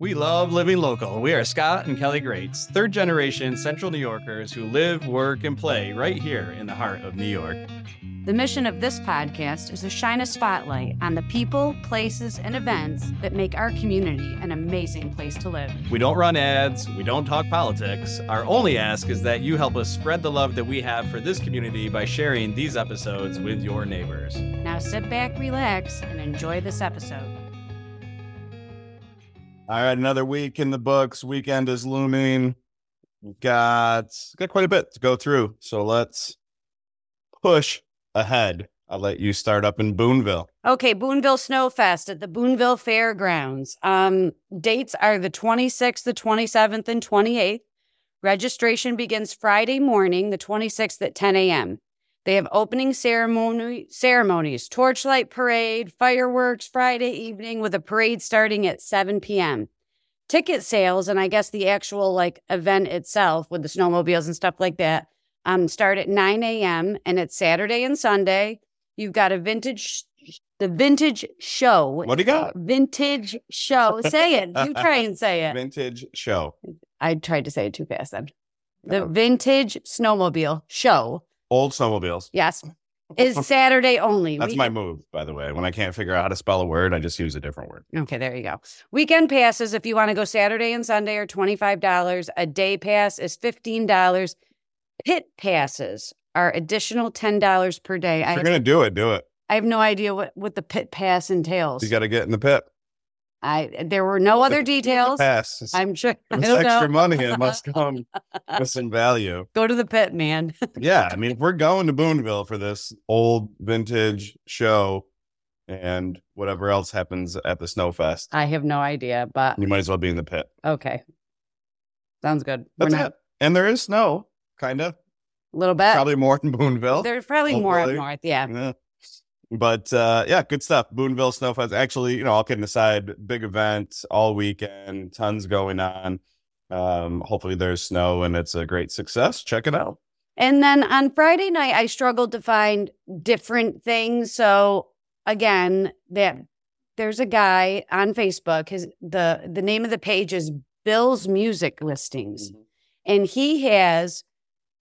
We love living local. We are Scott and Kelly Grates, third generation Central New Yorkers who live, work, and play right here in the heart of New York. The mission of this podcast is to shine a spotlight on the people, places, and events that make our community an amazing place to live. We don't run ads, we don't talk politics. Our only ask is that you help us spread the love that we have for this community by sharing these episodes with your neighbors. Now sit back, relax, and enjoy this episode. All right, another week in the books. Weekend is looming. We've got got quite a bit to go through. So let's push ahead. I'll let you start up in Boonville. Okay, Boonville Snowfest at the Boonville Fairgrounds. Um, dates are the 26th, the 27th, and 28th. Registration begins Friday morning, the 26th at 10 a.m. They have opening ceremony ceremonies, torchlight parade, fireworks Friday evening with a parade starting at 7 p.m. Ticket sales and I guess the actual like event itself with the snowmobiles and stuff like that um start at 9 a.m. and it's Saturday and Sunday. You've got a vintage the vintage show. What do you got? Vintage show. Say it. You try and say it. Vintage show. I tried to say it too fast then. The Oh. vintage snowmobile show. Old snowmobiles. Yes. Is Saturday only. That's my move, by the way. When I can't figure out how to spell a word, I just use a different word. Okay, there you go. Weekend passes, if you want to go Saturday and Sunday, are $25. A day pass is $15. Pit passes are additional $10 per day. If I you're gonna do it, do it. I have no idea what, what the pit pass entails. You got to get in the pit. I There were no other details. Pass. I'm sure. It's extra know. money. It must come with some value. Go to the pit, man. Yeah, I mean, if we're going to Boonville for this old vintage show and whatever else happens at the Snowfest, I have no idea, but you might as well be in the pit. okay. Sounds good. That's not it. And there is snow, kind of. a little bit. Probably more in Boonville. There's probably more up north. Yeah. Yeah. But uh, yeah, good stuff. Boonville Snowfest. Actually, you know, all kidding aside, big event all weekend, tons going on. Um, hopefully there's snow and it's a great success. Check it out. And then on Friday night, I struggled to find different things. So again, that there's a guy on Facebook. His the the name of the page is Bill's Music Listings, and he has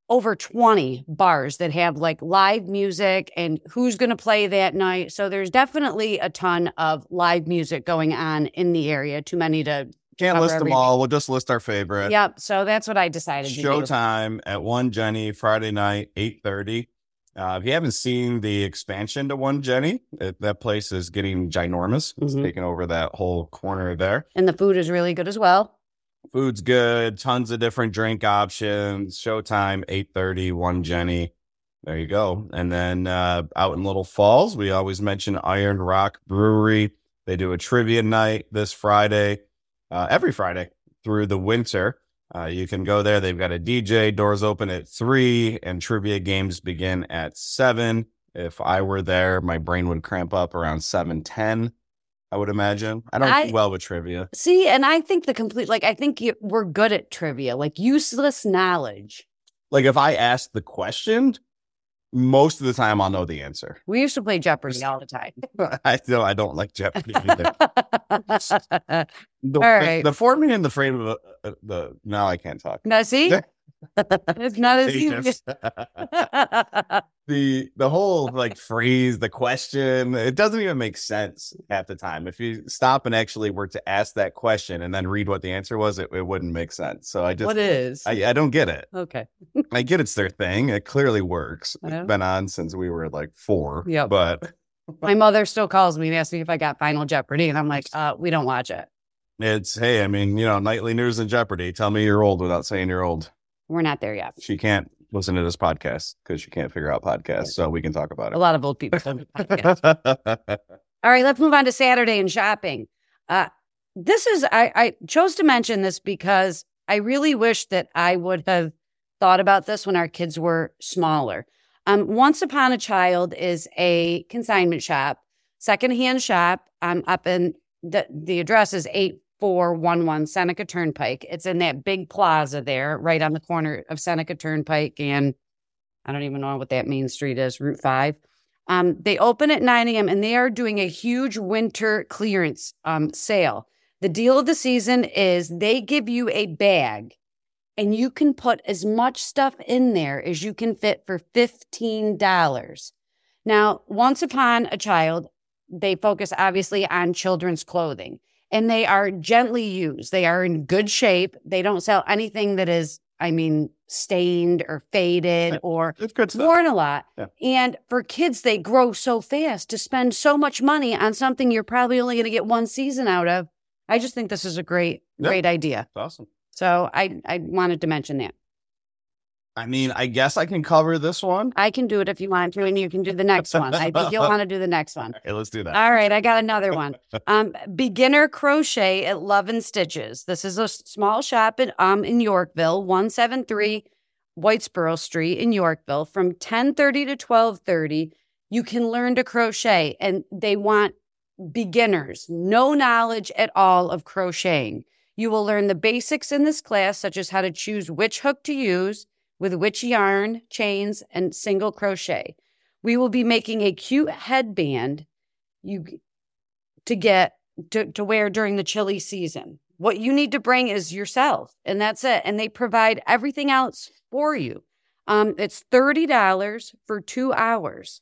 over 20 bars that have like live music and who's going to play that night. So there's definitely a ton of live music going on in the area. Too many to Can't list them all. We'll just list our favorite. Yep. So that's what I decided. Showtime at one Genny Friday night, eight thirty. Uh, if you haven't seen the expansion to one Genny, it, that place is getting ginormous. It's Mhm. taking over that whole corner there. And the food is really good as well. Food's good. Tons of different drink options. Showtime eight thirty. One Genny. There you go. And then uh, out in Little Falls, we always mention Iron Rock Brewery. They do a trivia night this Friday, uh, every Friday through the winter. Uh, you can go there. They've got a DJ. Doors open at three, and trivia games begin at seven. If I were there, my brain would cramp up around seven ten. I would imagine. I don't I- do well with trivia. See, and I think the complete, like, I think you, we're good at trivia, like useless knowledge. Like if I ask the question, most of the time I'll know the answer. We used to play Jeopardy all the time. I don't. I don't like Jeopardy either. The, All right. the forming and the frame of the, uh, the now I can't talk. now, see, it's not as easy. The the whole like phrase, the question, it doesn't even make sense half the time. If you stop and actually were to ask that question and then read what the answer was, it, it wouldn't make sense. So I just what is? I, I don't get it. okay. I get it's their thing. It clearly works. It's been on since we were like four. Yeah, But My mother still calls me and asks me if I got Final Jeopardy, and I'm like, uh, we don't watch it. it's hey, I mean, you know, nightly news and Jeopardy. Tell me you're old without saying you're old. We're not there yet. She can't listen to this podcast because she can't figure out podcasts. So we can talk about it. A lot of old people. don't do podcasts. All right, let's move on to Saturday and shopping. Uh, this is I, I chose to mention this because I really wish that I would have thought about this when our kids were smaller. Um, Once Upon a Child is a consignment shop, secondhand shop. I'm um, up in the the address is eight four one one Seneca Turnpike. It's in that big plaza there, right on the corner of Seneca Turnpike and I don't even know what that main street is, Route Five. Um, they open at 9 a.m. and they are doing a huge winter clearance um, sale. The deal of the season is they give you a bag and you can put as much stuff in there as you can fit for $15. Now, once upon a child, they focus obviously on children's clothing and they are gently used. They are in good shape. They don't sell anything that is, I mean, stained or faded or It's good worn a lot. Yeah. And for kids, they grow so fast to spend so much money on something you're probably only going to get one season out of. I just think this is a great, Yeah. great idea. Awesome. So I, I wanted to mention that. I mean, I guess I can cover this one. I can do it if you want to, and you can do the next one. I think you'll want to do the next one. Okay, let's do that. All right, I got another one. Um, beginner crochet at Love and Stitches. This is a small shop in um in Yorkville, one seven three Whitesboro Street in Yorkville. From ten thirty to twelve thirty, you can learn to crochet, and they want beginners, no knowledge at all of crocheting. You will learn the basics in this class, such as how to choose which hook to use with which yarn, chains, and single crochet. We will be making a cute headband you to get to, to wear during the chilly season. What you need to bring is yourself, and that's it. And they provide everything else for you. Um, it's thirty dollars for two hours.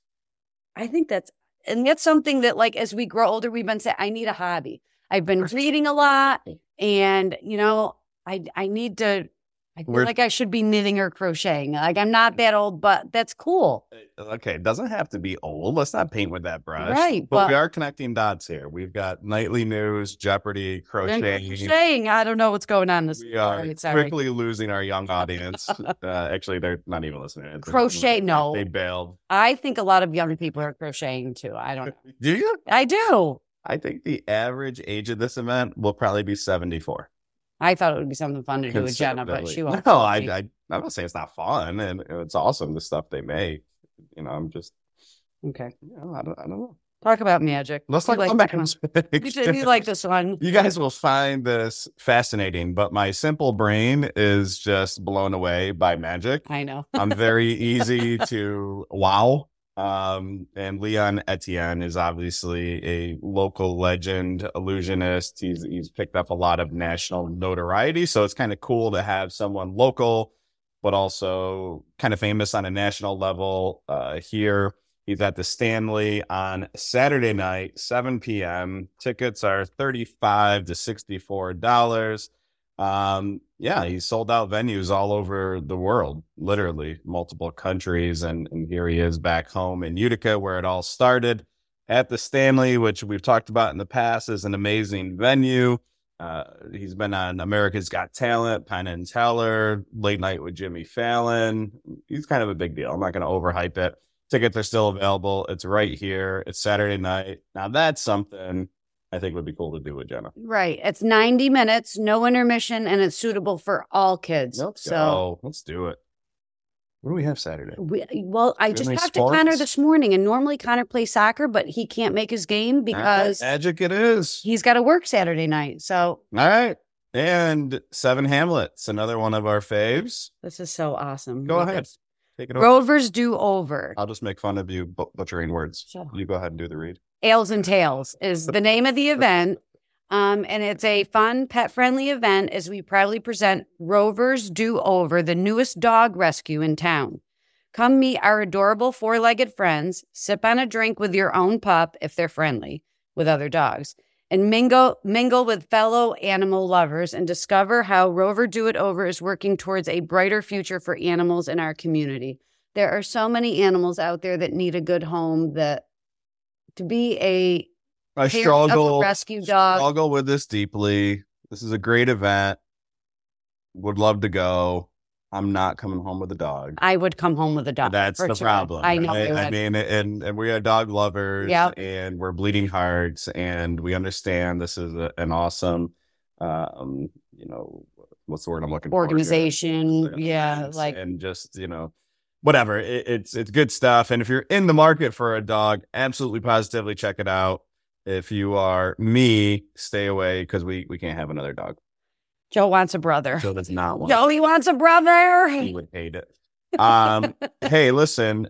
I think that's and that's something that like as we grow older, we've been saying, I need a hobby. I've been reading a lot, and you know, I I need to. I feel We're- like I should be knitting or crocheting. Like I'm not that old, but that's cool. Okay, it doesn't have to be old. Let's not paint with that brush. Right, But, we are connecting dots here. We've got nightly news, Jeopardy, And crochet. Crocheting. I don't know what's going on this. We are sorry. quickly losing our young audience. uh, actually, they're not even listening. Crochet, no. They bailed. I think a lot of young people are crocheting too. I don't know. Do you? I do. I think the average age of this event will probably be 74. I thought it would be something fun to do with Jenna, but she won't. No, I. I, I'm not saying it's not fun and it's awesome, the stuff they make. You know, I'm just, okay. you know, I don't, I don't know. Talk about magic. Let's talk like about this one. You, magic. you like this one? You guys will find this fascinating, but my simple brain is just blown away by magic. I know. I'm very easy to wow. Um, and Leon Etienne is obviously a local legend, illusionist. He's he's picked up a lot of national notoriety, so it's kind of cool to have someone local, but also kind of famous on a national level uh, here. He's at the Stanley on Saturday night, 7 p.m. Tickets are 35 to 64 dollars. Um, yeah, he sold out venues all over the world, literally multiple countries. And, and here he is back home in Utica, where it all started at the Stanley, which we've talked about in the past is an amazing venue. Uh, he's been on America's Got Talent, Penn and Teller, Late Night with Jimmy Fallon. He's kind of a big deal. I'm not going to overhype it. Tickets are still available. It's right here. It's Saturday night. Now that's something I think would be cool to do with Jenna. Right. It's 90 minutes, no intermission, and it's suitable for all kids. Let's so, go. Let's do it. What do we have Saturday? we, well, I just talked to Connor this morning, and normally Connor plays soccer, but he can't make his game because magic it is. he's got to work Saturday night. So All right. And Seven Hamlets, another one of our faves. this is so awesome. Go ahead. Take it over. Rover's do over. I'll just make fun of you butchering words. You go ahead and do the read. Ales and Tails is the name of the event. Um, and it's a fun, pet friendly event as we proudly present Rover's Do Over, the newest dog rescue in town. Come meet our adorable four legged friends, sip on a drink with your own pup if they're friendly with other dogs, and mingle, mingle with fellow animal lovers and discover how Rover Do It Over is working towards a brighter future for animals in our community. There are so many animals out there that need a good home that to be a I struggle, rescue dog. struggle with this deeply. This is a great event. Would love to go. I'm not coming home with a dog. I would come home with a dog. That's the sure. problem. I know. right? I mean, and and we are dog lovers, Yep. and we're bleeding hearts, and we understand this is a, an awesome, um, you know, what's the word I'm looking for? organization. Yeah, like and just you know, whatever. It, it's it's good stuff. And if you're in the market for a dog, absolutely positively check it out. If you are me, stay away because we we can't have another dog. Joe wants a brother. Joe does not want. Joe, he wants a brother. He would hate it. Um, hey, listen,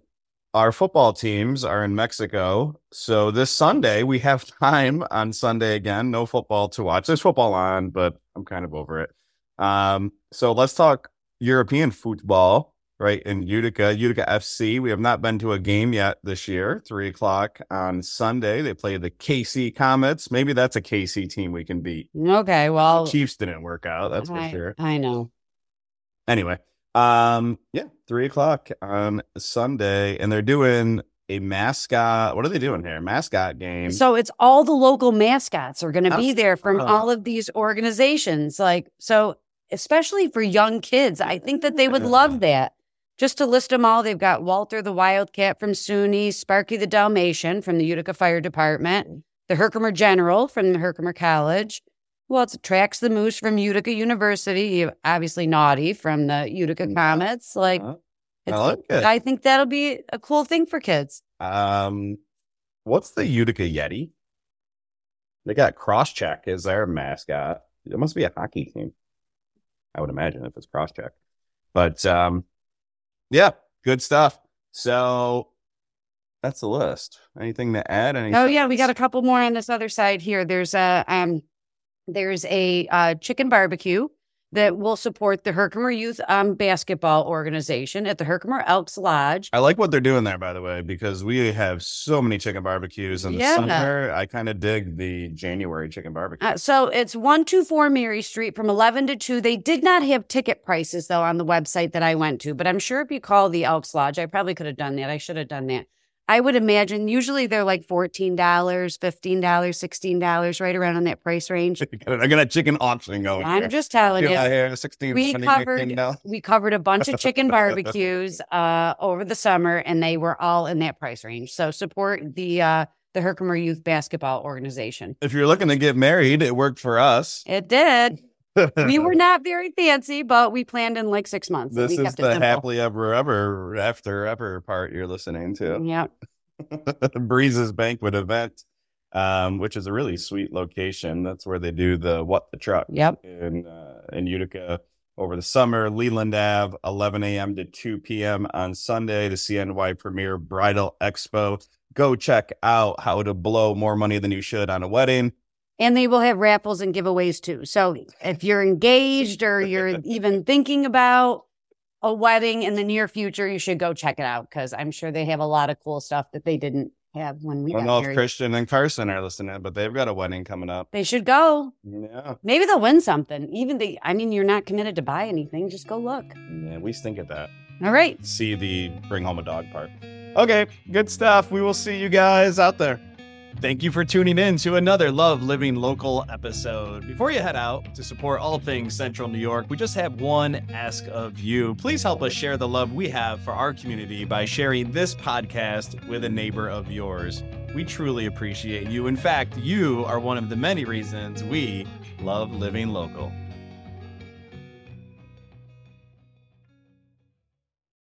our football teams are in Mexico. So this Sunday, we have time on Sunday again. No football to watch. There's football on, but I'm kind of over it. Um, so let's talk European football, right? In Utica, Utica FC. We have not been to a game yet this year. Three o'clock on Sunday. They play the KC Comets. Maybe that's a KC team we can beat. Okay, well, Chiefs didn't work out, that's for I, sure. I know. Anyway, um, yeah, three o'clock on Sunday, and they're doing a mascot. What are they doing here? Mascot game. So it's all the local mascots are going to be there from uh. all of these organizations. Like, so especially for young kids, I think that they would love that. Just to list them all, they've got Walter the Wildcat from SUNY, Sparky the Dalmatian from the Utica Fire Department, the Herkimer General from the Herkimer College. Well, it's Trax the Moose from Utica University, obviously Naughty from the Utica Comets. Like, Uh, I like. I think that'll be a cool thing for kids. Um, what's the Utica Yeti? They got Crosscheck as their mascot. It must be a hockey team. I would imagine if it's Crosscheck. But um, yeah, good stuff. So that's the list. Anything to add? Any Oh yeah, we got a couple more on this other side here. There's a um, there's a uh, chicken barbecue that will support the Herkimer Youth um, Basketball Organization at the Herkimer Elks Lodge. I like what they're doing there, by the way, because we have so many chicken barbecues in the Yeah. summer. I kind of dig the January chicken barbecue. Uh, so it's one two four Mary Street from eleven to two. They did not have ticket prices though on the website that I went to, but I'm sure if you call the Elks Lodge, I probably could have done that. I should have done that. I would imagine usually they're like fourteen dollars, fifteen dollars, sixteen dollars, right around in that price range. I got a chicken auction going. I'm here. just telling you. here, 16, we 20, covered we covered a bunch of chicken barbecues uh, over the summer, and they were all in that price range. So support the uh, the Herkimer Youth Basketball Organization. If you're looking to get married, it worked for us. It did. We were not very fancy, but we planned in like six months. This we is kept the happily ever ever after ever part you're listening to. Yeah, Breeze's banquet event, um, which is a really sweet location. That's where they do the what the truck yep. in uh, in Utica over the summer. Leland Ave, 11 a.m. to 2 p.m. on Sunday. The CNY Premier Bridal Expo. Go check out how to blow more money than you should on a wedding. And they will have raffles and giveaways too. So if you're engaged or you're even thinking about a wedding in the near future, you should go check it out because I'm sure they have a lot of cool stuff that they didn't have when we I don't know if. Christian and Carson are listening, but they've got a wedding coming up. They should go. Yeah. Maybe they'll win something. Even the, I mean, you're not committed to buy anything. Just go look. Yeah, we stink at that. All right. See the bring home a dog part. Okay, good stuff. We will see you guys out there. Thank you for tuning in to another Love Living Local episode. Before you head out to support all things Central New York, we just have one ask of you. Please help us share the love we have for our community by sharing this podcast with a neighbor of yours. We truly appreciate you. In fact, you are one of the many reasons we love living local.